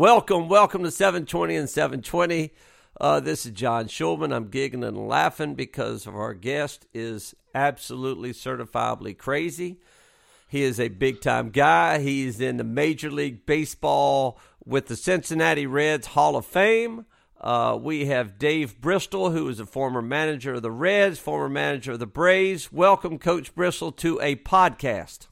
Welcome, welcome to 720 and 720. Uh, this is John Schulman. I'm giggling and laughing because our guest is absolutely certifiably crazy. He is a big time guy. He's in the Major League Baseball with the Cincinnati Reds Hall of Fame. Uh, we have Dave Bristol, who is a former manager of the Reds, former manager of the Braves. Welcome, Coach Bristol, to a podcast.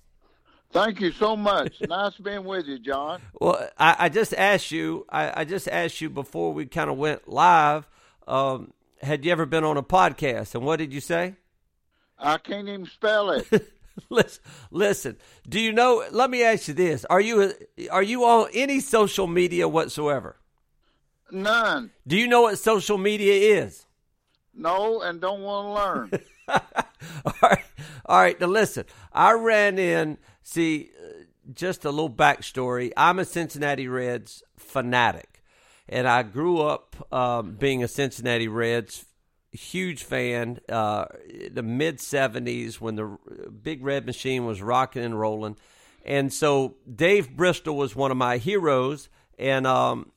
Thank you so much. nice being with you, John. Well, I, I just asked you. I, I, just asked you before we kind of went live. Um, had you ever been on a podcast? And what did you say? I can't even spell it. listen, listen. Do you know? Let me ask you this: Are you are you on any social media whatsoever? None. Do you know what social media is? No, and don't want to learn. all right, all right. Now listen, I ran in. See, uh, just a little backstory. I'm a Cincinnati Reds fanatic, and I grew up um, being a Cincinnati Reds huge fan. Uh, the mid '70s when the Big Red Machine was rocking and rolling, and so Dave Bristol was one of my heroes, and um,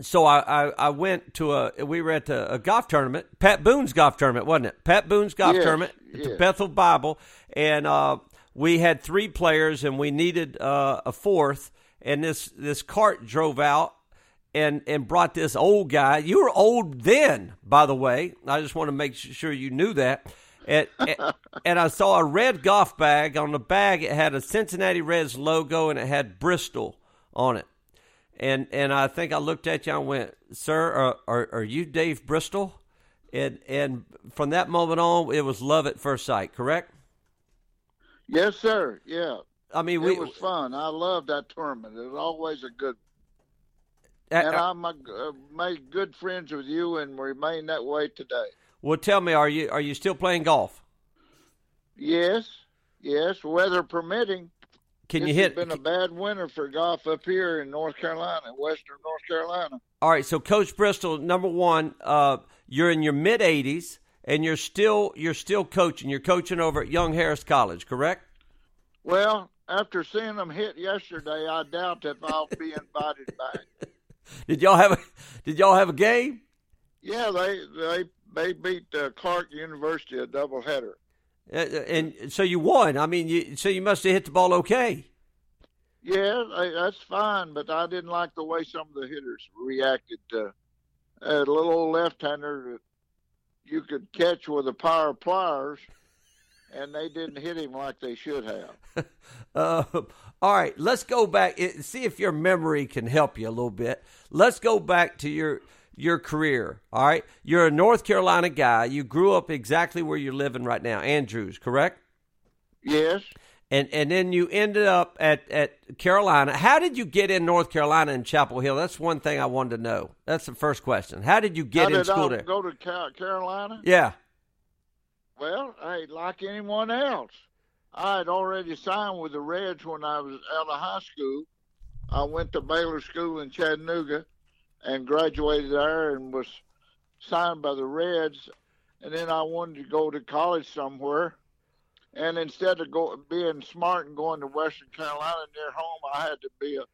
so I, I, I, went to a we were at a, a, golf tournament, Pat Boone's golf tournament, wasn't it? Pat Boone's golf yes, tournament yes. at Bethel Bible, and uh, we had three players, and we needed uh, a fourth, and this this cart drove out and and brought this old guy. You were old then, by the way. I just want to make sure you knew that. And, and I saw a red golf bag. On the bag, it had a Cincinnati Reds logo, and it had Bristol on it and and I think I looked at you and went, "Sir, are, are, are you Dave Bristol?" And and from that moment on, it was love at first sight. Correct? Yes, sir. Yeah. I mean, it was fun. I loved that tournament. It was always a good. Uh, and uh, I'm uh, made good friends with you and remain that way today. Well, tell me, are you are you still playing golf? Yes, yes, weather permitting. Can this you hit? It's been a bad winter for golf up here in North Carolina, Western North Carolina. All right, so Coach Bristol, number one, uh, you're in your mid 80s, and you're still you're still coaching. You're coaching over at Young Harris College, correct? Well, after seeing them hit yesterday, I doubt if I'll be invited back. did y'all have a Did y'all have a game? Yeah, they they they beat uh, Clark University a doubleheader. Uh, and so you won. I mean, you, so you must have hit the ball okay. Yeah, that's fine, but I didn't like the way some of the hitters reacted. To, a little old left-hander that you could catch with a pair of pliers, and they didn't hit him like they should have. uh, all right, let's go back. See if your memory can help you a little bit. Let's go back to your your career. All right. You're a North Carolina guy. You grew up exactly where you're living right now, Andrews, correct? Yes. And and then you ended up at, at Carolina. How did you get in North Carolina in Chapel Hill? That's one thing I wanted to know. That's the first question. How did you get How in school I there? Go to Carolina? Yeah. Well, hey, like anyone else, I had already signed with the Reds when I was out of high school. I went to Baylor School in Chattanooga, and graduated there and was signed by the Reds. And then I wanted to go to college somewhere. And instead of go, being smart and going to Western Carolina near home, I had to be a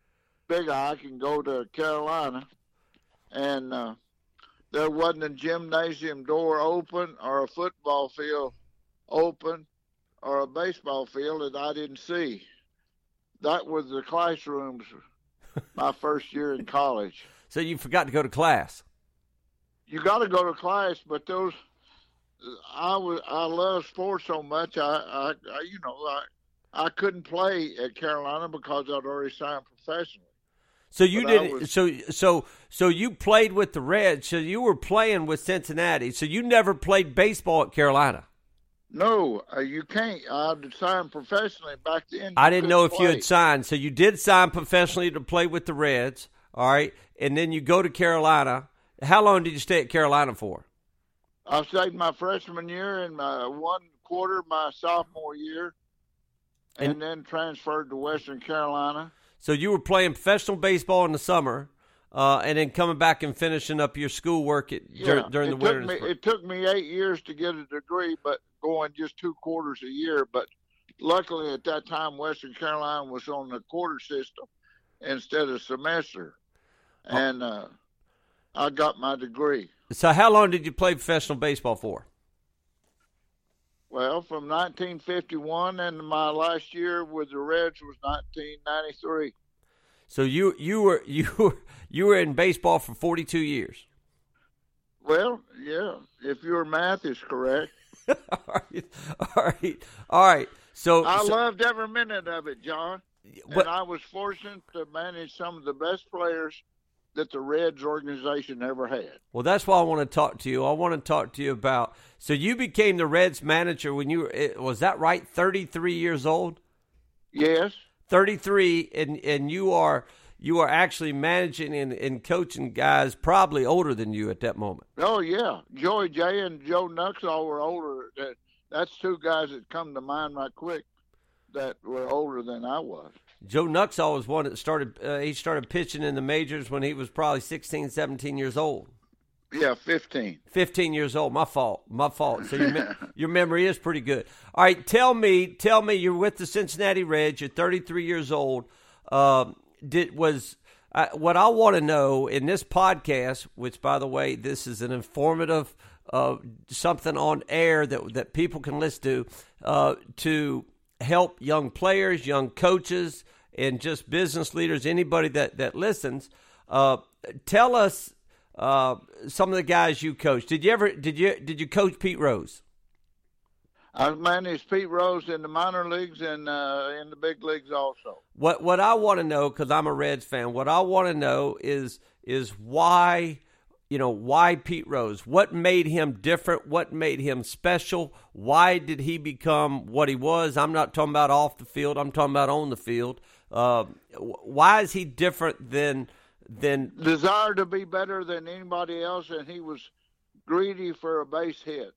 big I can go to Carolina. And uh, there wasn't a gymnasium door open or a football field open or a baseball field that I didn't see. That was the classrooms my first year in college. So you forgot to go to class. You got to go to class, but those I was I love sports so much. I, I, I you know I I couldn't play at Carolina because I'd already signed professionally. So you did was, so so so you played with the Reds. So you were playing with Cincinnati. So you never played baseball at Carolina. No, uh, you can't. I had signed professionally back then. I didn't know if play. you had signed. So you did sign professionally to play with the Reds. All right, and then you go to Carolina. How long did you stay at Carolina for? I stayed my freshman year and my one quarter my sophomore year, and, and then transferred to Western Carolina. So you were playing professional baseball in the summer, uh, and then coming back and finishing up your schoolwork at, yeah, dur- during the winter. Me, it took me eight years to get a degree, but going just two quarters a year. But luckily, at that time, Western Carolina was on the quarter system instead of semester. And uh, I got my degree. So, how long did you play professional baseball for? Well, from 1951 and my last year with the Reds was 1993. So you you were you were you were in baseball for 42 years. Well, yeah, if your math is correct. all right, all right, all right. So I so, loved every minute of it, John. What- and I was fortunate to manage some of the best players that the Reds organization ever had. Well, that's why I want to talk to you. I want to talk to you about. So you became the Reds manager when you were. Was that right? Thirty three years old. Yes, Thirty three, and and you are you are actually managing and, and coaching guys probably older than you at that moment. oh yeah. Joey Jay and Joe Nuxhall were older. That's two guys that come to mind right quick that were older than I was. Joe Nuxhall was one that started. Uh, he started pitching in the majors when he was probably 16, 17 years old. Yeah, fifteen. 15 years old. My fault. My fault. So your, me- your memory is pretty good. All right, tell me, tell me, you're with the Cincinnati Reds. You're 33 years old. Um, did was uh, what I want to know in this podcast, which by the way, this is an informative uh, something on air that that people can listen to uh, to help young players, young coaches, and just business leaders, anybody that that listens. Uh, tell us uh, some of the guys you coached. Did you ever did you did you coach Pete Rose? I managed Pete Rose in the minor leagues and uh, in the big leagues also. What what I want to know because I'm a Reds fan. What I want to know is is why you know why Pete Rose? What made him different? What made him special? Why did he become what he was? I'm not talking about off the field. I'm talking about on the field. Uh, why is he different than than Desire to be better than anybody else, and he was greedy for a base hit.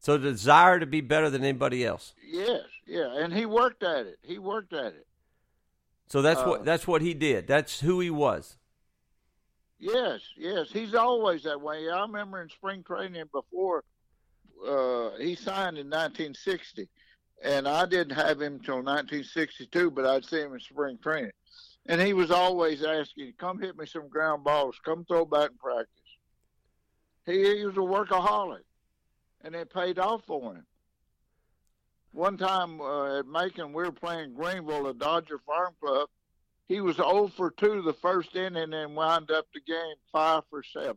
so desire to be better than anybody else? Yes, yeah, and he worked at it. He worked at it. So that's Uh, what that's what he did. That's who he was. Yes, yes, he's always that way. I remember in spring training before uh, he signed in 1960, and I didn't have him until 1962, but I'd see him in spring training, and he was always asking, "Come hit me some ground balls. Come throw back in practice." He, he was a workaholic, and it paid off for him. One time uh, at Macon, we were playing Greenville, a Dodger Farm Club. He was 0 for 2 the first inning and wound up the game 5 for 7.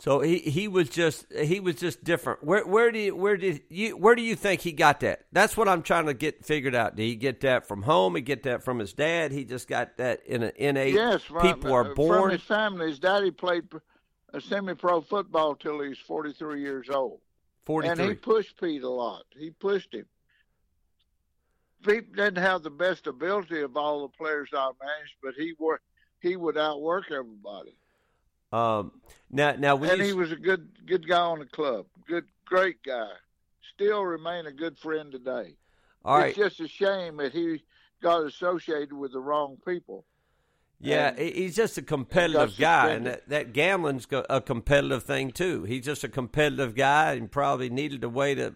So he, he was just he was just different. Where where do you, where did you where do you think he got that? That's what I'm trying to get figured out. Did he get that from home? He get that from his dad? He just got that in an innate. Yes, from, people are uh, born. From his family, his daddy played a semi-pro football till he was 43 years old. Forty And he pushed Pete a lot. He pushed him. Pete didn't have the best ability of all the players I managed, but he wor- he would outwork everybody. Um, now now when and he was a good good guy on the club. Good, great guy. Still remain a good friend today. all right, It's just a shame that he got associated with the wrong people. yeah, and- he's just a competitive guy, and that, that gambling's a competitive thing too. He's just a competitive guy, and probably needed a way to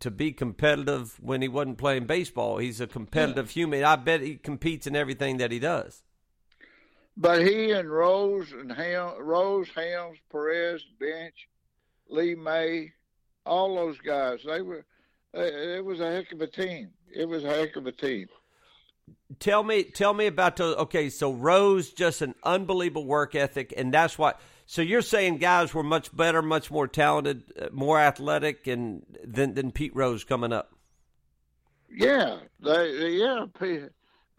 to be competitive when he wasn't playing baseball. He's a competitive human. I bet he competes in everything that he does. But he and Rose and Ham, Rose, Helms, Perez, Bench, Lee May, all those guys, they were. It it was a heck of a team. It was a heck of a team. Tell me, tell me about those. Okay, so Rose just an unbelievable work ethic, and that's what. So you're saying guys were much better, much more talented, uh, more athletic, and than than Pete Rose coming up. Yeah, they, yeah, Pete,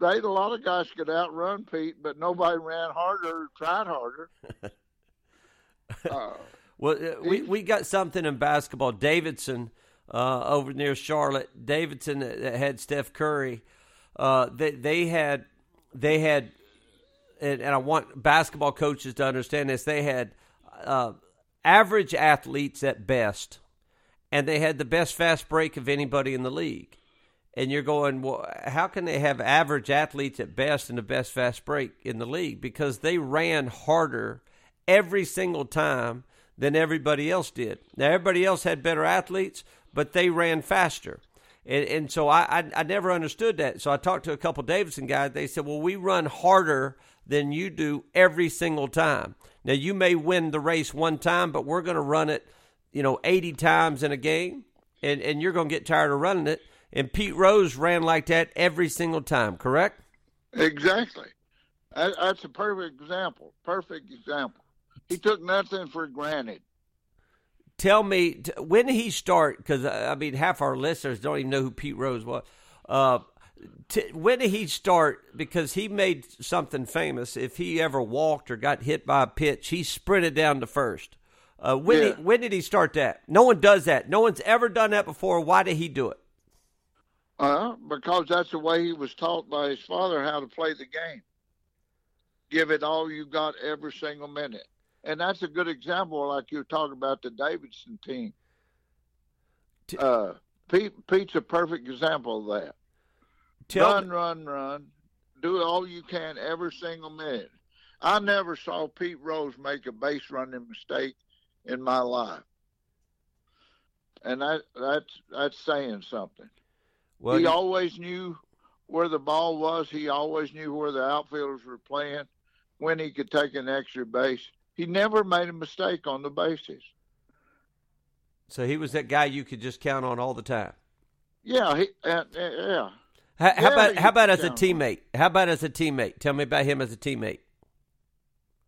they a lot of guys could outrun Pete, but nobody ran harder, tried harder. uh, Well, uh, we we got something in basketball. Davidson uh, over near Charlotte. Davidson that had Steph Curry. Uh, they they had they had, and, and I want basketball coaches to understand this. They had uh, average athletes at best, and they had the best fast break of anybody in the league. And you're going, well, how can they have average athletes at best and the best fast break in the league? Because they ran harder every single time than everybody else did. Now, everybody else had better athletes, but they ran faster. And, and so I, I, I never understood that. So I talked to a couple Davidson guys. They said, well, we run harder than you do every single time. Now you may win the race one time, but we're going to run it, you know, 80 times in a game, and and you're going to get tired of running it. And Pete Rose ran like that every single time, correct? Exactly. That's a perfect example. Perfect example. He took nothing for granted. Tell me when did he start? Because I mean, half our listeners don't even know who Pete Rose was. Uh, t- when did he start? Because he made something famous. If he ever walked or got hit by a pitch, he sprinted down to first. Uh, when, Yeah. he, when did he start that? No one does that. No one's ever done that before. Why did he do it? Uh, because that's the way he was taught by his father how to play the game. Give it all you got every single minute. And that's a good example, like you were talking about the Davidson team. T- Uh, Pete, Pete's a perfect example of that. Run, run, run. Do all you can every single minute. I never saw Pete Rose make a base running mistake in my life. And that that's that's saying something. well, he you- always knew where the ball was. He always knew where the outfielders were playing, when he could take an extra base. He never made a mistake on the bases. so he was that guy you could just count on all the time. Yeah, he uh, uh, yeah. How, how Yeah, about how about as a count on teammate? How about as a teammate? Tell me about him as a teammate.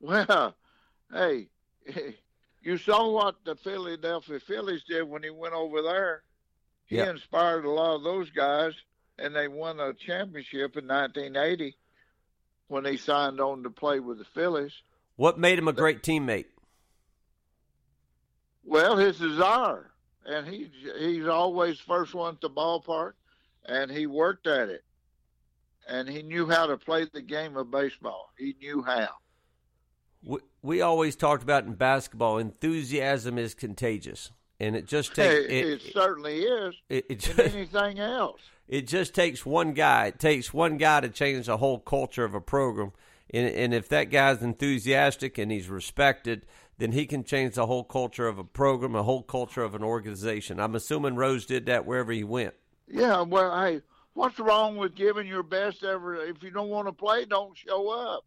Well, hey, you saw what the Philadelphia Phillies did when he went over there. He Yeah. inspired a lot of those guys, and they won a championship in 1980 when he signed on to play with the Phillies. What made him a great teammate? Well, his desire, and he he's always first one at the ballpark, and he worked at it, and he knew how to play the game of baseball. He knew how. we, we always talked about in basketball enthusiasm is contagious and it just takes it, it, certainly is. it, it, just, anything else. it just takes one guy it takes one guy to change the whole culture of a program and, and if that guy's enthusiastic and he's respected then he can change the whole culture of a program a whole culture of an organization i'm assuming rose did that wherever he went Yeah, well, hey, what's wrong with giving your best ever? If you don't want to play, don't show up.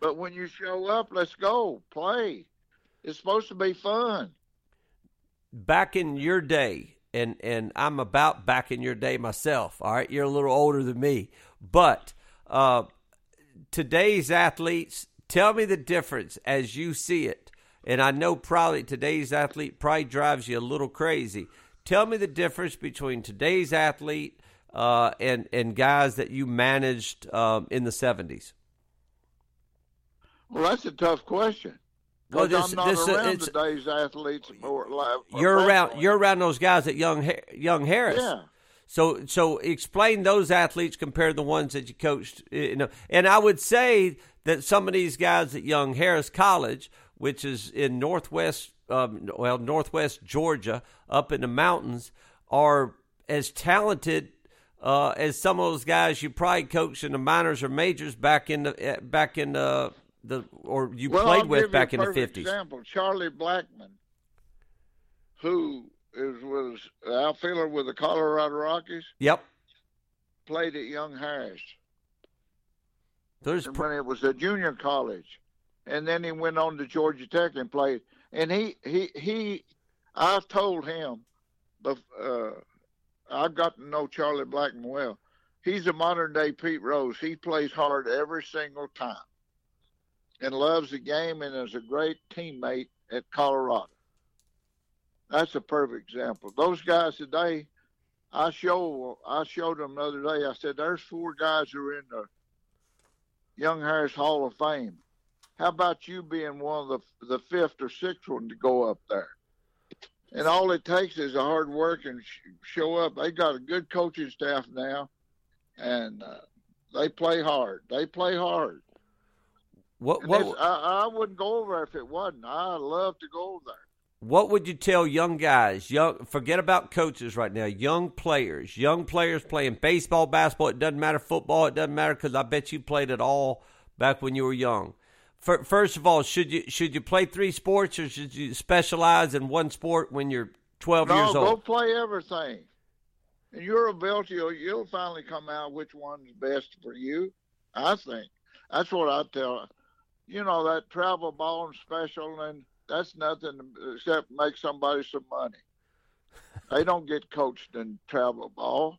But when you show up, let's go play. It's supposed to be fun. back in your day, and and I'm about back in your day myself. All right, you're a little older than me, but uh, today's athletes, tell me the difference as you see it. And I know probably today's athlete probably drives you a little crazy. Tell me the difference between today's athlete uh, and and guys that you managed um, in the '70s. Well, that's a tough question. Well, this- I'm not this, uh, around today's athletes or live. You're around you're around those guys at Young Young Harris. Yeah. So so explain those athletes compared to the ones that you coached. You know, and I would say that some of these guys at Young Harris College, which is in northwest, um, well northwest Georgia, up in the mountains, are as talented uh, as some of those guys you probably coached in the minors or majors back in the uh, back in the the or you well, played I'll with back in the fifties. Example: Charlie Blackmon, who is was outfielder with the Colorado Rockies, Yep. played at Young Harris. There's pr- when it was a junior college, and then he went on to Georgia Tech and played. And he he he, I told him, but uh, I've got to know Charlie Blackmon well. He's a modern day Pete Rose. He plays hard every single time, and loves the game, and is a great teammate at Colorado. That's a perfect example. Those guys today, I show I showed them the other day. I said, "There's four guys who are in the Young Harris Hall of Fame. How about you being one of the the fifth or sixth one to go up there? And all it takes is a hard work and sh- show up. They got a good coaching staff now, and uh, they play hard. They play hard. what what I, I wouldn't go over there if it wasn't. I love to go over there. What would you tell young guys? Young, forget about coaches right now. Young players, young players playing baseball, basketball. It doesn't matter football. It doesn't matter because I bet you played it all back when you were young. Fir- First of all, should you should you play three sports or should you specialize in one sport when you're 12 no, years go old? play everything. And your ability, you'll, you'll finally come out which one's best for you. I think. That's what I tell. You know that travel ball and special, and that's nothing except make somebody some money. they don't get coached in travel ball.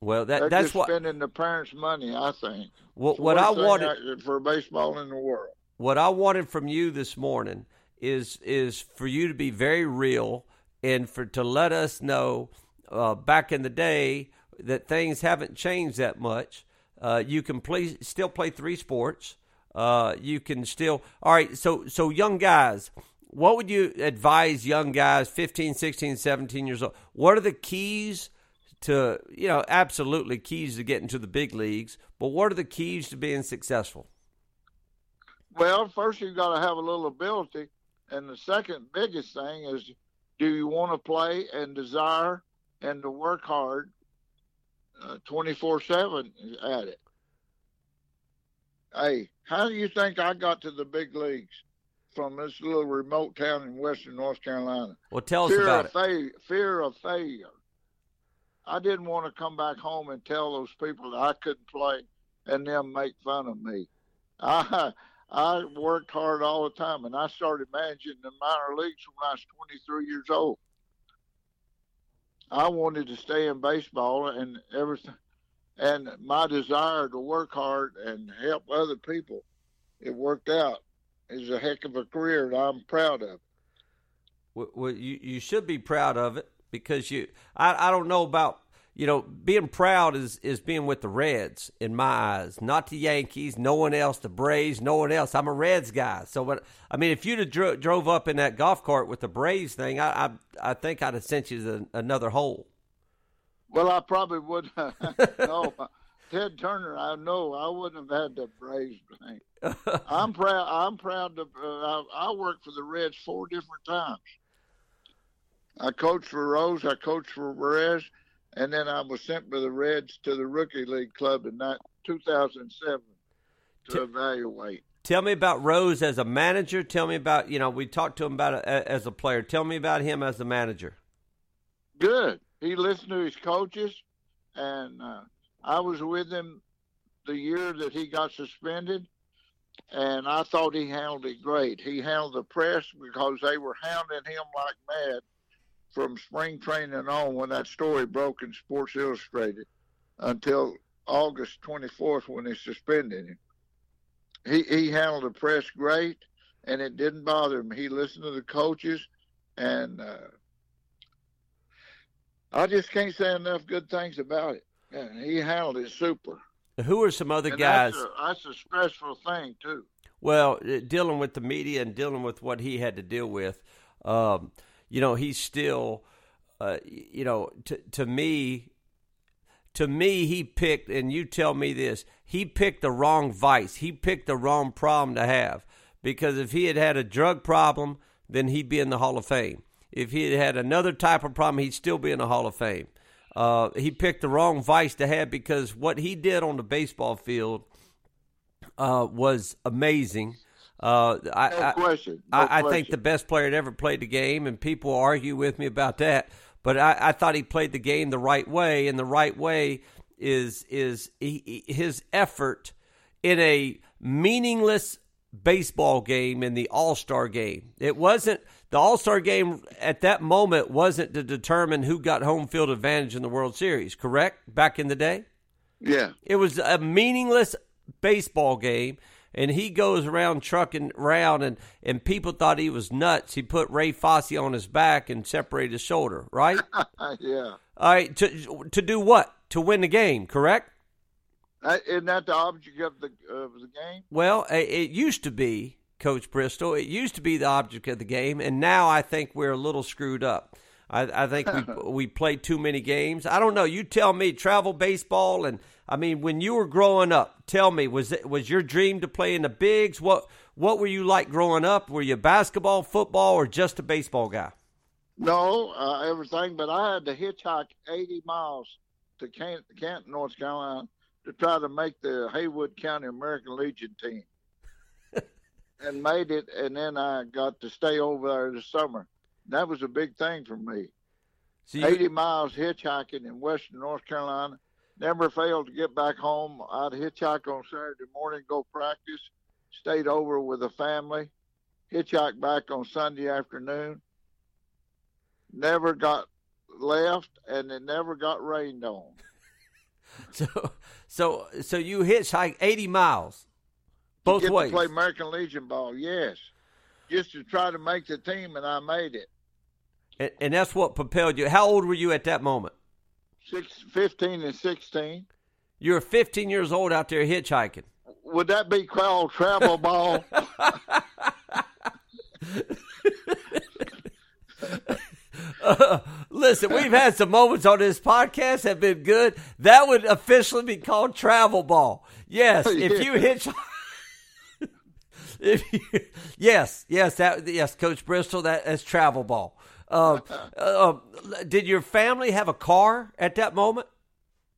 Well, that They're that's what spending the parents' money. I think. what, what I wanted. for baseball in the world. what I wanted from you this morning is is for you to be very real and for to let us know uh, back in the day that things haven't changed that much. Uh, you can play still play three sports. Uh, you can still all right. So so young guys, what would you advise young guys 15, 16, 17 years old? What are the keys to you know absolutely keys to getting to the big leagues, but what are the keys to being successful? Well, first you've got to have a little ability, and the second biggest thing is, do you want to play and desire and to work hard, twenty four seven at it? Hey, how do you think I got to the big leagues from this little remote town in western North Carolina? Well, tell us fear about of it. failure. Fear of failure. I didn't want to come back home and tell those people that I couldn't play and them make fun of me. I I worked hard all the time, and I started managing the minor leagues when I was 23 years old. I wanted to stay in baseball and everything, and my desire to work hard and help other people, it worked out. It's a heck of a career, and I'm proud of it. Well, you you should be proud of it because you. I, I don't know about you know being proud is is being with the Reds in my eyes, not the Yankees, no one else, the Braves, no one else. I'm a Reds guy, so but I mean, if you'd dro- drove up in that golf cart with the Braves thing, I I, I think I'd have sent you to another hole. Well, I probably would. no, Ted Turner. I know I wouldn't have had the Braves thing. I'm proud. I'm proud to. Uh, I, I worked for the Reds four different times. I coached for Rose. I coached for Perez, and then I was sent by the Reds to the rookie league club in that 2007 to T- evaluate. Tell me about Rose as a manager. Tell me about you know we talked to him about it a- as a player. Tell me about him as a manager. Good. He listened to his coaches, and uh, I was with him the year that he got suspended, and I thought he handled it great. He handled the press because they were hounding him like mad from spring training on when that story broke in Sports Illustrated until August 24th when they suspended him. He he handled the press great, and it didn't bother him. He listened to the coaches, and uh, I just can't say enough good things about it. Yeah, he handled it super. Who are some other And guys? That's a, that's a stressful thing too. Well, uh, dealing with the media and dealing with what he had to deal with, um, you know, he's still, uh, you know, to to me, to me, he picked, and you tell me this, he picked the wrong vice. He picked the wrong problem to have because if he had had a drug problem, then he'd be in the Hall of Fame. If he had had another type of problem, he'd still be in the Hall of Fame. Uh, he picked the wrong vice to have because what he did on the baseball field uh, was amazing. Uh, I, No question. No I, I think the best player that ever played the game, and people argue with me about that. But I, I thought he played the game the right way, and the right way is is he, he- his effort in a meaningless baseball game in the All Star game. It wasn't the All Star game at that moment wasn't to determine who got home field advantage in the World Series. Correct? Back in the day. Yeah. It was a meaningless baseball game, and he goes around trucking around, and, and people thought he was nuts. He put Ray Fosse on his back and separated his shoulder, right? yeah. All right, to to do what? To win the game, correct? That, isn't that the object of the of the game? Well, it, used to be, Coach Bristol. It used to be the object of the game, and now I think we're a little screwed up. I, I think we we play too many games. I don't know. You tell me. Travel baseball, and I mean, when you were growing up, tell me was it was your dream to play in the bigs? What what were you like growing up? Were you basketball, football, or just a baseball guy? No, uh, everything. But I had to hitchhike 80 miles to Can- Canton, North Carolina, to try to make the Haywood County American Legion team, and made it. And then I got to stay over there this summer. That was a big thing for me. So you, 80 miles hitchhiking in western North Carolina, never failed to get back home. I'd hitchhike on Saturday morning, go practice, stayed over with the family, hitchhike back on Sunday afternoon. Never got left, and it never got rained on. So, so, so you hitchhike eighty miles both get ways. To play American Legion ball, yes, just to try to make the team, and I made it. And, and that's what propelled you. How old were you at that moment? Six, 15 and 16. You were 15 years old out there hitchhiking. Would that be called travel ball? Uh, listen, we've had some moments on this podcast that have been good. That would officially be called travel ball. Yes, if you hitch. if you, yes, yes, that yes, Coach Bristol, that is travel ball. Um, uh, did your family have a car at that moment?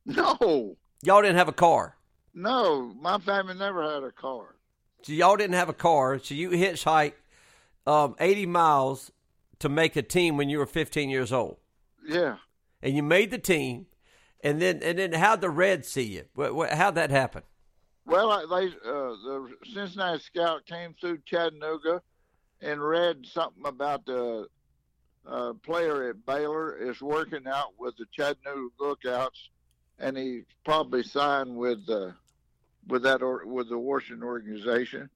No. Y'all didn't have a car. No, my family never had a car. So y'all didn't have a car. So you hitchhiked um, 80 miles to make a team when you were 15 years old. Yeah. And you made the team. And then, and then, how'd the Reds see you? How'd that happen? Well, they uh, the Cincinnati scout came through Chattanooga and read something about the uh, player at Baylor is working out with the Chattanooga Lookouts, and he probably signed with uh, with that or, with the Washington organization.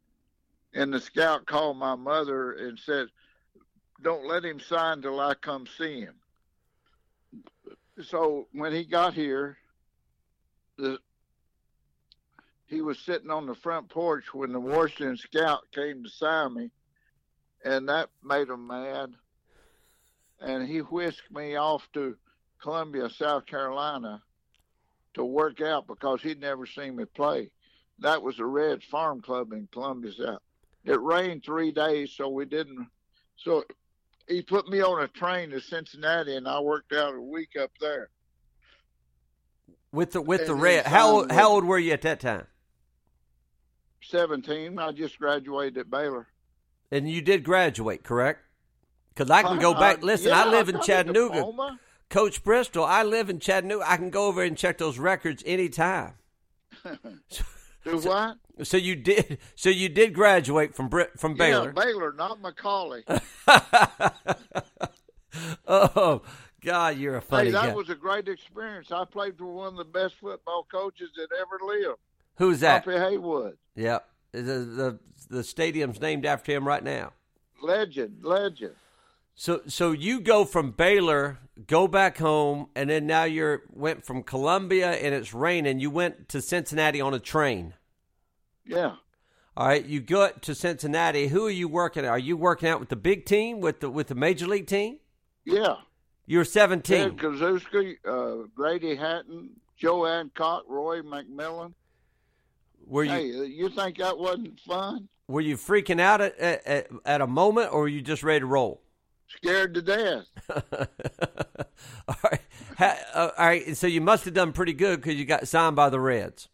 And the scout called my mother and said, "Don't let him sign till I come see him." So when he got here, the he was sitting on the front porch when the Washington scout came to sign me, and that made him mad. And he whisked me off to Columbia, South Carolina, to work out because he'd never seen me play. That was the Reds Farm Club in Columbia, South. It rained three days, so we didn't. So he put me on a train to Cincinnati, and I worked out a week up there. With the with and the red, how old, how old were you at that time? 17. I just graduated at Baylor. And you did graduate, correct? Because I can go uh, back. Listen, yeah, I live in Chattanooga. Coach Bristol, I live in Chattanooga. I can go over and check those records anytime. Do what? So you did. So you did graduate from from Baylor. Yeah, Baylor, not McCallie. oh God, you're a funny hey, that guy. was a great experience. I played for one of the best football coaches that ever lived. Who's that? Humphrey Haywood. Yeah, the, the the stadium's named after him right now. Legend, legend. So so you go from Baylor, go back home, and then now you're went from Columbia and it's raining. You went to Cincinnati on a train. Yeah. All right, you go to Cincinnati. Who are you working? Are you working out with the big team with the with the major league team? Yeah. You're 17. Ted Kluszewski, uh, Grady Hatton, Joe Adcock, Roy McMillan. Were you? Hey, you think that wasn't fun? Were you freaking out at, at, at a moment, or were you just ready to roll? Scared to death. all right, ha, uh, all right. So you must have done pretty good because you got signed by the Reds.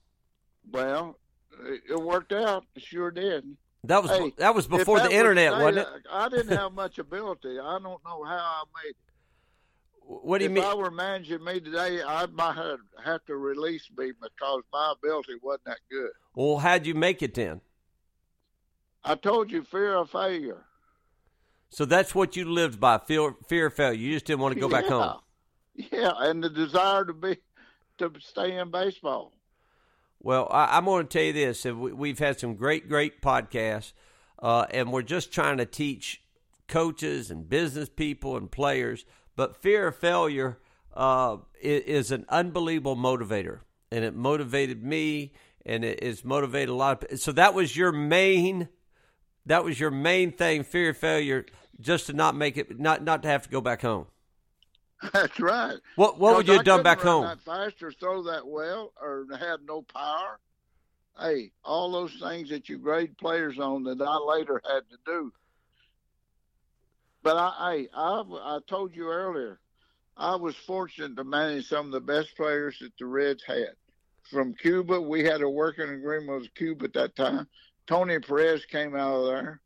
Well, it worked out. It sure did. That was hey, that was before that the internet, was wasn't it? I didn't have much ability. I don't know how I made it. What do you if mean? If I were managing me today, I might have to release me because my ability wasn't that good. Well, how'd you make it then? I told you fear of failure. So that's what you lived by fear, fear of failure. You just didn't want to go yeah. back home. Yeah, and the desire to be to stay in baseball. Well, I, am going to tell you this: we've had some great, great podcasts, uh, and we're just trying to teach coaches and business people and players. But fear of failure uh, is, an unbelievable motivator, and it motivated me, and it has motivated a lot of. So that was your main, that was your main thing: fear of failure, just to not make it, not not to have to go back home. That's right. What what would you have done back home? That fast or throw that well or had no power. Hey, all those things that you grade players on that I later had to do. But I, I, I, I told you earlier, I was fortunate to manage some of the best players that the Reds had. From Cuba, we had a working agreement with Cuba at that time. Tony Perez came out of there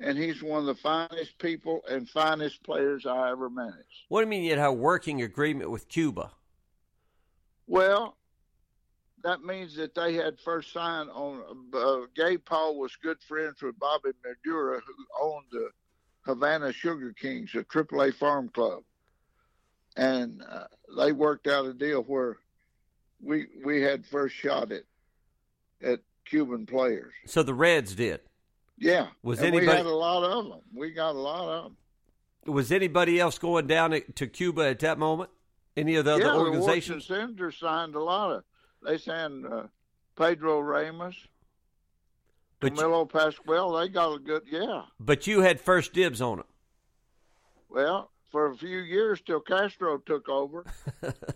and he's one of the finest people and finest players I ever managed. What do you mean you had a working agreement with Cuba? Well, that means that they had first sign on. Uh, Gabe Paul was good friends with Bobby Maduro, who owned the Havana Sugar Kings, a AAA farm club, and uh, they worked out a deal where we we had first shot at at Cuban players. So the Reds did. Yeah, Was and anybody- We had a lot of them. We got a lot of them. Was anybody else going down to Cuba at that moment? Any of the other yeah, organizations? the Washington Senators signed a lot of. They signed uh, Pedro Ramos, But you, Camilo Pascual. They got a good. Yeah. but you had first dibs on them. Well, for a few years till Castro took over.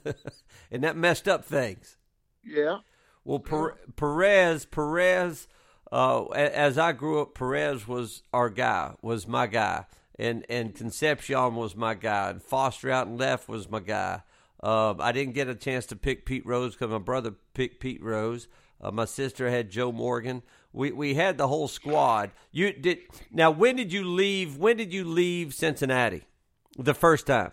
and that messed up things. Yeah. Well, Per- Perez, Perez, uh, as I grew up, Perez was our guy, was my guy, and and Concepcion was my guy, and Foster out and left was my guy. Uh, I didn't get a chance to pick Pete Rose because my brother picked Pete Rose. Uh, my sister had Joe Morgan. We we had the whole squad. You did now. When did you leave? When did you leave Cincinnati? The first time.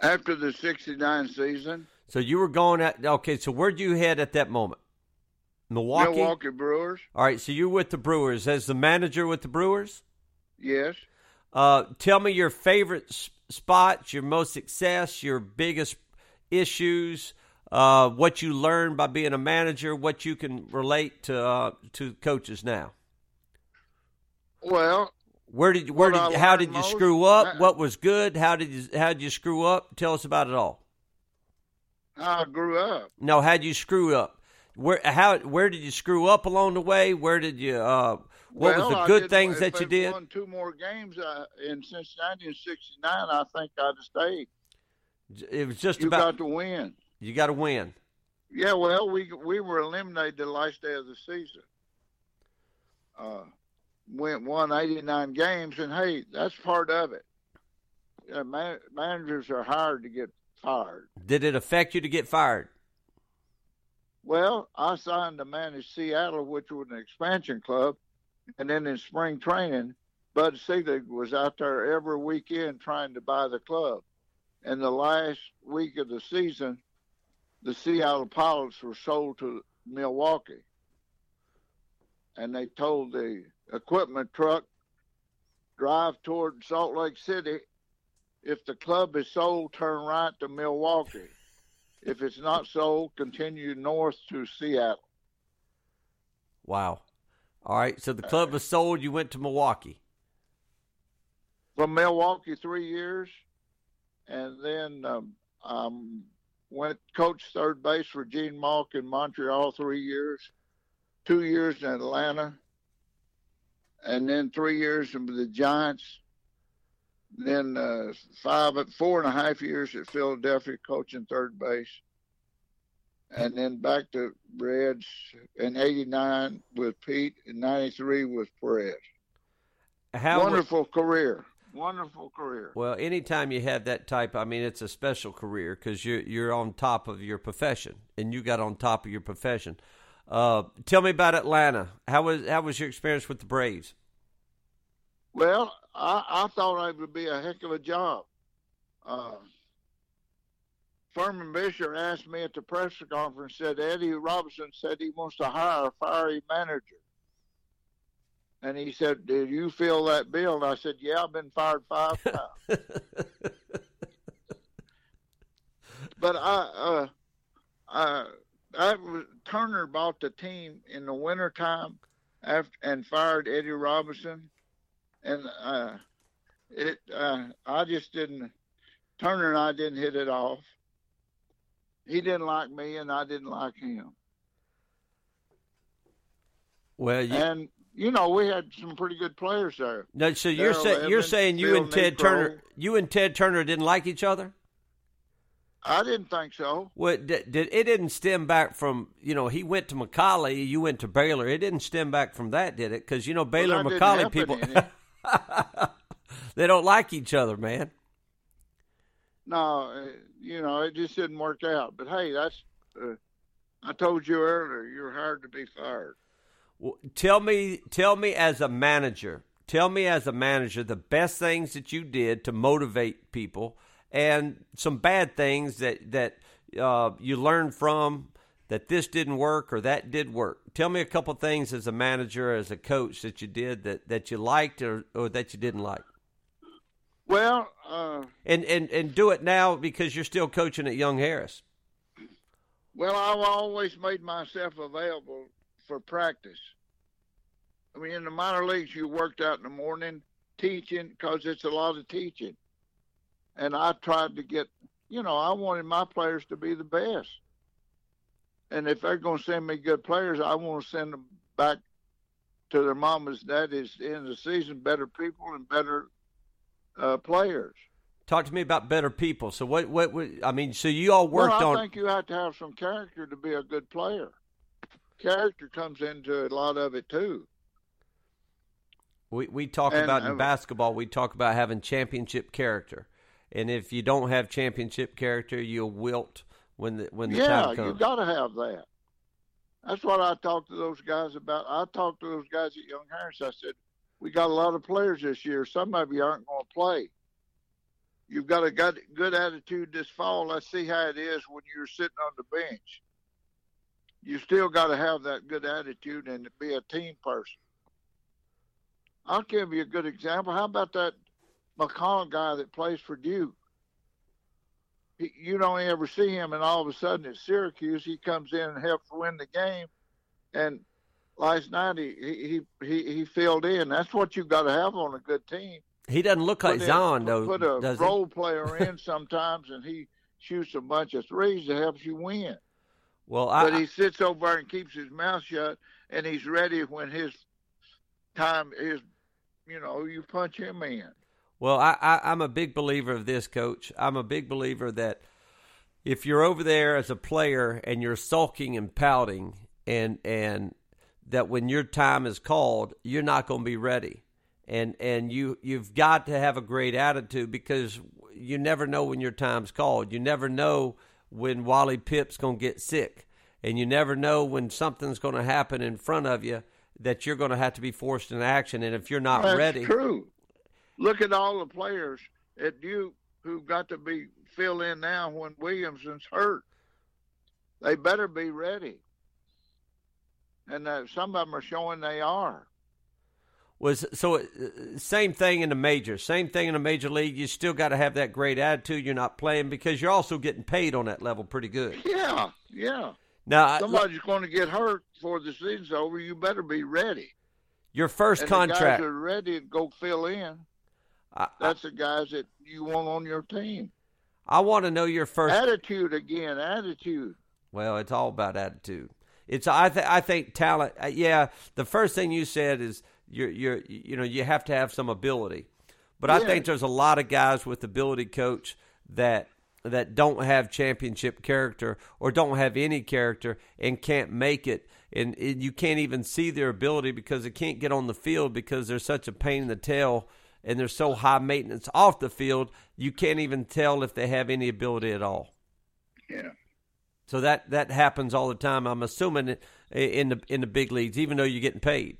After the '69 season, So you were going at okay. So where'd you head at that moment? Milwaukee. Milwaukee Brewers. All right. So you're with the Brewers as the manager with the Brewers. Yes. Uh, tell me your favorite s- spots, your most success, your biggest issues, uh, what you learned by being a manager, what you can relate to uh, to coaches now. Well, Where did where did how did you most- screw up? uh, What was good? How did you how did you screw up? Tell us about it all. how I grew up. No, how'd you screw up? Where how where did you screw up along the way? Where did you uh what well, was the good did- things that you did? Won two more games uh, in Cincinnati in '69. I think I'd have stayed. It was just You about got to win. you got to win. Yeah, well, we we were eliminated the last day of the season. Uh, went won 89 games, and hey, that's part of it. Yeah, man, managers are hired to get fired. Did it affect you to get fired? Well, I signed to manage Seattle, which was an expansion club, and then in spring training, Bud Selig was out there every weekend trying to buy the club. And the last week of the season, the Seattle Pilots were sold to Milwaukee. And they told the equipment truck, drive toward Salt Lake City. If the club is sold, turn right to Milwaukee. If it's not sold, continue north to Seattle. Wow. All right. So the club was sold. You went to Milwaukee. From Milwaukee, three years, and then um, um, went coach third base for Gene Mauch in Montreal three years, two years in Atlanta, and then three years with the Giants. Then uh, five, four and a half years at Philadelphia, coaching third base, and then back to Reds in '89 with Pete, and '93 with Perez. How Wonderful career. Wonderful career. well, anytime you have that type, I mean, it's a special career because you're you're on top of your profession, and you got on top of your profession. Uh, tell me about Atlanta. How was how was your experience with the Braves? Well, I, I thought it would be a heck of a job. Uh, Furman Bisher asked me at the press conference, said Eddie Robinson said he wants to hire a fiery manager. And he said, Did you feel that bill? And I said, Yeah, I've been fired five times. but I, uh, uh, I was, Turner bought the team in the wintertime after, and fired Eddie Robinson. And uh, it, uh, I just didn't, Turner and I didn't hit it off. He didn't like me, and I didn't like him. Well, you, And you know, we had some pretty good players there. no, so you're you're saying you and Ted Negro. Turner, you and Ted Turner didn't like each other. I didn't think so. Well, did, did it didn't stem back from you know he went to McCallie, you went to Baylor. It didn't stem back from that, did it? Because you know Baylor that and didn't McCallie happen people. they don't like each other, man. No, uh, you know, it just didn't work out. But hey, that's. Uh, I told you earlier, you're hired to be fired. Well, tell me, tell me as a manager, tell me as a manager the best things that you did to motivate people, and some bad things that that uh, you learned from that this didn't work or that did work? Tell me a couple things as a manager, as a coach that you did that, that you liked or, or that you didn't like. Well, uh, and, and and do it now because you're still coaching at Young Harris. Well, I've always made myself available for practice. I mean, in the minor leagues, you worked out in the morning teaching because it's a lot of teaching. And I tried to get, you know, I wanted my players to be the best. And if they're going to send me good players, I want to send them back to their mamas, daddies in the season, better people and better uh, players. Talk to me about better people. So what? What? what I mean, so you all worked well, I on. I think you have to have some character to be a good player. Character comes into a lot of it too. We we talk and, about in uh, basketball. We talk about having championship character, and if you don't have championship character, you'll wilt when the when the yeah, time comes. Yeah, you got to have that. That's what I talked to those guys about. I talked to those guys at Young Harris. I said, "We got a lot of players this year. Some of you aren't going to play. You've got a good, good attitude this fall. Let's see how it is when you're sitting on the bench. You still got to have that good attitude and be a team person." I'll give you a good example. How about that McConnell guy that plays for Duke? You don't ever see him, and all of a sudden at Syracuse, he comes in and helps win the game. And last night he he he, he filled in. That's what you got to have on a good team. He doesn't look like Zion though. Put a role he? player in sometimes, and he shoots a bunch of threes that helps you win. Well, I, but he sits over and keeps his mouth shut, and he's ready when his time is. you know, you punch him in. Well, I, I, am a big believer of this, Coach. I'm a big believer that if you're over there as a player and you're sulking and pouting, and and that when your time is called, you're not going to be ready, and and you you've got to have a great attitude because you never know when your time's called. You never know when Wally Pipp's going to get sick, and you never know when something's going to happen in front of you that you're going to have to be forced into action. And if you're not That's ready, true. Look at all the players at Duke who've got to be filled in now when Williamson's hurt. They better be ready, and uh, some of them are showing they are. Was so uh, same thing in the major, same thing in the major league. You still got to have that great attitude. You're not playing because you're also getting paid on that level pretty good. Yeah, yeah. Now somebody's I, going to get hurt before the season's over. You better be ready. Your first and contract. The guys are ready to go fill in. I, That's the guys that you want on your team. I want to know your first attitude again. Attitude. Well, it's all about attitude. It's I th- I think talent. Uh, yeah, the first thing you said is you're you're you know you have to have some ability, but I think there's a lot of guys with ability, coach, that that don't have championship character or don't have any character and can't make it and, and, you can't even see their ability because they can't get on the field because they're such a pain in the tail and they're so high maintenance off the field you can't even tell if they have any ability at all yeah so that that happens all the time i'm assuming in the in the big leagues even though you're getting paid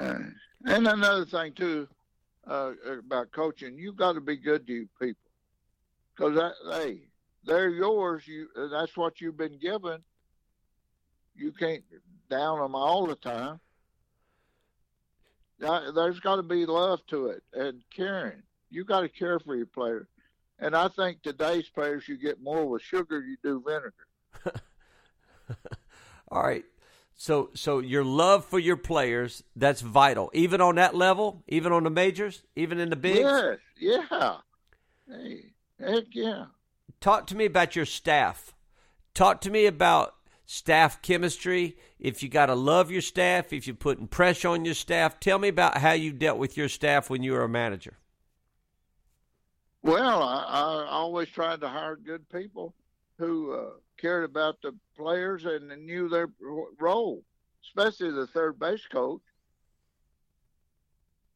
uh, and another thing too uh, about coaching you've got to be good to you people because hey, they're yours. You that's what you've been given. You can't down them all the time. There's got to be love to it and caring. You got to care for your players. And I think today's players, you get more with sugar you do vinegar. all right. So, so your love for your players, that's vital. Even on that level, even on the majors, even in the bigs? Yes, yeah. Hey, Heck yeah. Talk to me about your staff. Talk to me about staff chemistry. If you got to love your staff, if you're putting pressure on your staff, tell me about how you dealt with your staff when you were a manager. Well, I, I always tried to hire good people who uh, cared about the players and knew their role, especially the third base coach.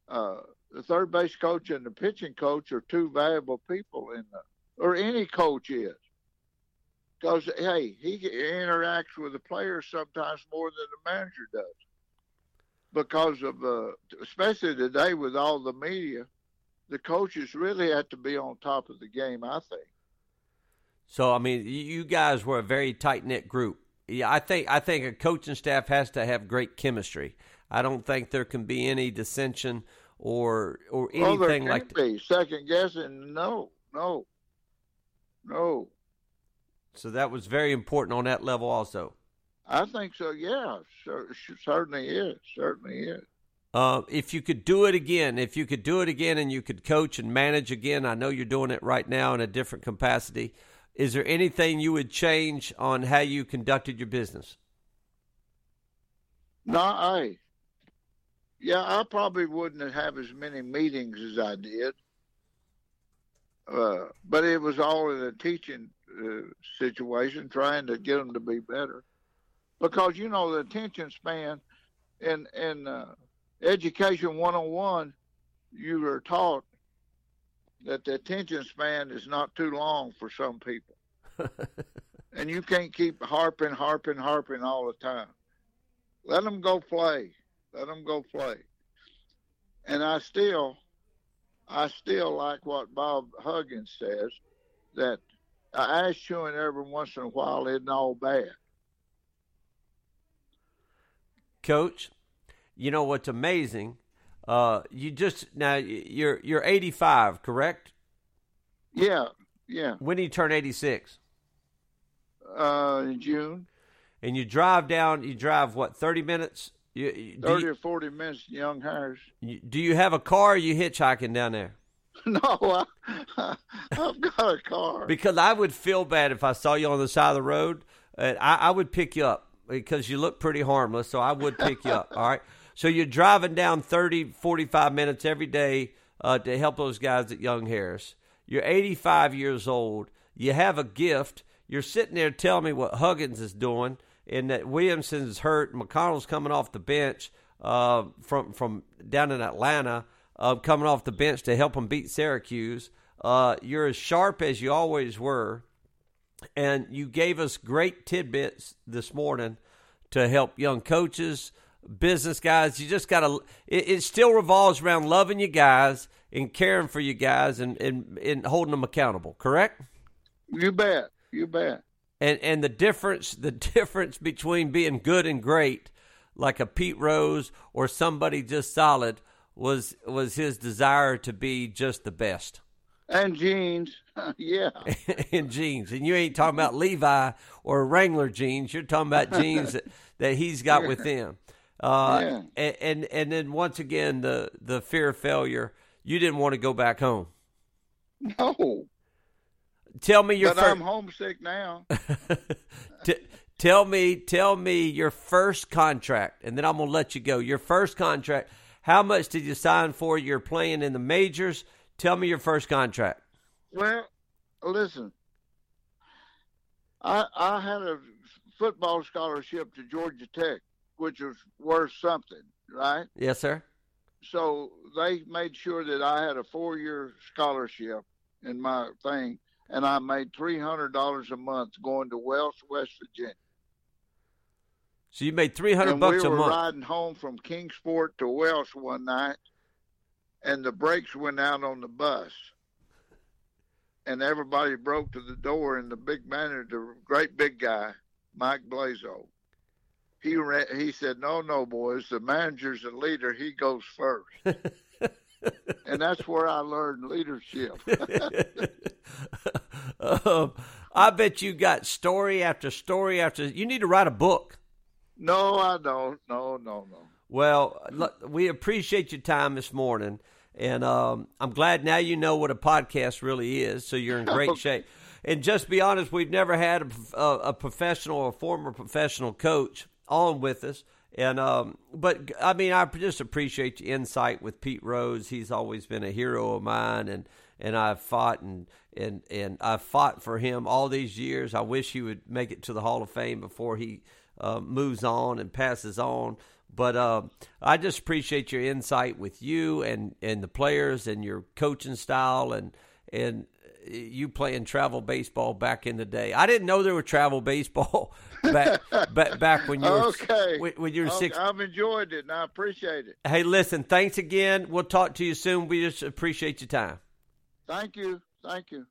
Uh, the third base coach and the pitching coach are two valuable people in the, or any coach is. Because hey, he interacts with the players sometimes more than the manager does. Because of uh, especially today with all the media, the coaches really have to be on top of the game. I think. So I mean, you guys were a very tight knit group. Yeah, I think I think a coaching staff has to have great chemistry. I don't think there can be any dissension or or anything well, there can like be second guessing. No, no, no. So that was very important on that level, also. I think so. Yeah, certainly is. Certainly is. Uh, if you could do it again, if you could do it again, and you could coach and manage again, I know you're doing it right now in a different capacity. Is there anything you would change on how you conducted your business? No, I. Yeah, I probably wouldn't have as many meetings as I did. Uh, but it was all in a teaching uh, situation, trying to get them to be better. Because you know the attention span in in uh, education 101, you are taught that the attention span is not too long for some people. and you can't keep harping, harping, harping all the time. Let them go play. Let them go play. And I still, I still like what Bob Huggins says that ass chewing every once in a while isn't all bad. Coach, you know what's amazing? Uh, you just now you're you're 85, correct? Yeah, yeah. When do you turn 86? Uh, in June. And you drive down. You drive what? 30 minutes. You, Thirty you, or forty minutes, Young Harris. do you have a car? or you hitchhiking down there? No, I, have got a car. Because I would feel bad if I saw you on the side of the road. And I, I would pick you up because you look pretty harmless. So I would pick you up. All right. So you're driving down 30, 45 minutes every day uh, to help those guys at Young Harris. You're 85 years old. You have a gift. You're sitting there telling me what Huggins is doing and that Williamson's hurt. McConnell's coming off the bench uh, from from down in Atlanta, uh, coming off the bench to help them beat Syracuse. Uh, you're as sharp as you always were, and you gave us great tidbits this morning to help young coaches, business guys. You just got to. It, it, still revolves around loving you guys and caring for you guys and, and and holding them accountable. Correct? You bet. You bet. And and the difference the difference between being good and great, like a Pete Rose or somebody just solid, was was his desire to be just the best. And genes, yeah. and genes, and you ain't talking about Levi or Wrangler jeans. You're talking about genes that, that he's got yeah. with him. Uh, yeah. and, and and then once again the the fear of failure. You didn't want to go back home. No. Tell me your. But I'm homesick now. T- tell me, tell me your first contract, and then I'm gonna let you go. Your first contract. How much did you sign for? You're playing in the majors. Tell me your first contract. Well, listen. I I had a football scholarship to Georgia Tech which was worth something, right? Yes, sir. So they made sure that I had a four year scholarship in my thing, and I made three hundred dollars a month going to Welch, West Virginia. So you made three hundred bucks we a month. We were riding home from Kingsport to Welch one night, and the brakes went out on the bus, and everybody broke to the door. And the big manager, the great big guy, Mike Blazo, he ran, he said, "No, no, boys. The manager's the leader. He goes first. and that's where I learned leadership. um, I bet you got story after story after. You need to write a book. No, I don't. No, no, no. Well, look, we appreciate your time this morning, and um, I'm glad now you know what a podcast really is. So you're in great shape. And just be honest, we've never had a, a, a professional or former professional coach on with us. And um, but I mean, I just appreciate your insight with Pete Rose. He's always been a hero of mine, and and I've fought and and and I fought for him all these years. I wish he would make it to the Hall of Fame before he uh, moves on and passes on. But uh, I just appreciate your insight with you and and the players and your coaching style and and you playing travel baseball back in the day. I didn't know there was travel baseball back back, back when you were okay. when, when you were okay, six. I've enjoyed it and I appreciate it. Hey, listen, thanks again. We'll talk to you soon. We just appreciate your time. Thank you. Thank you.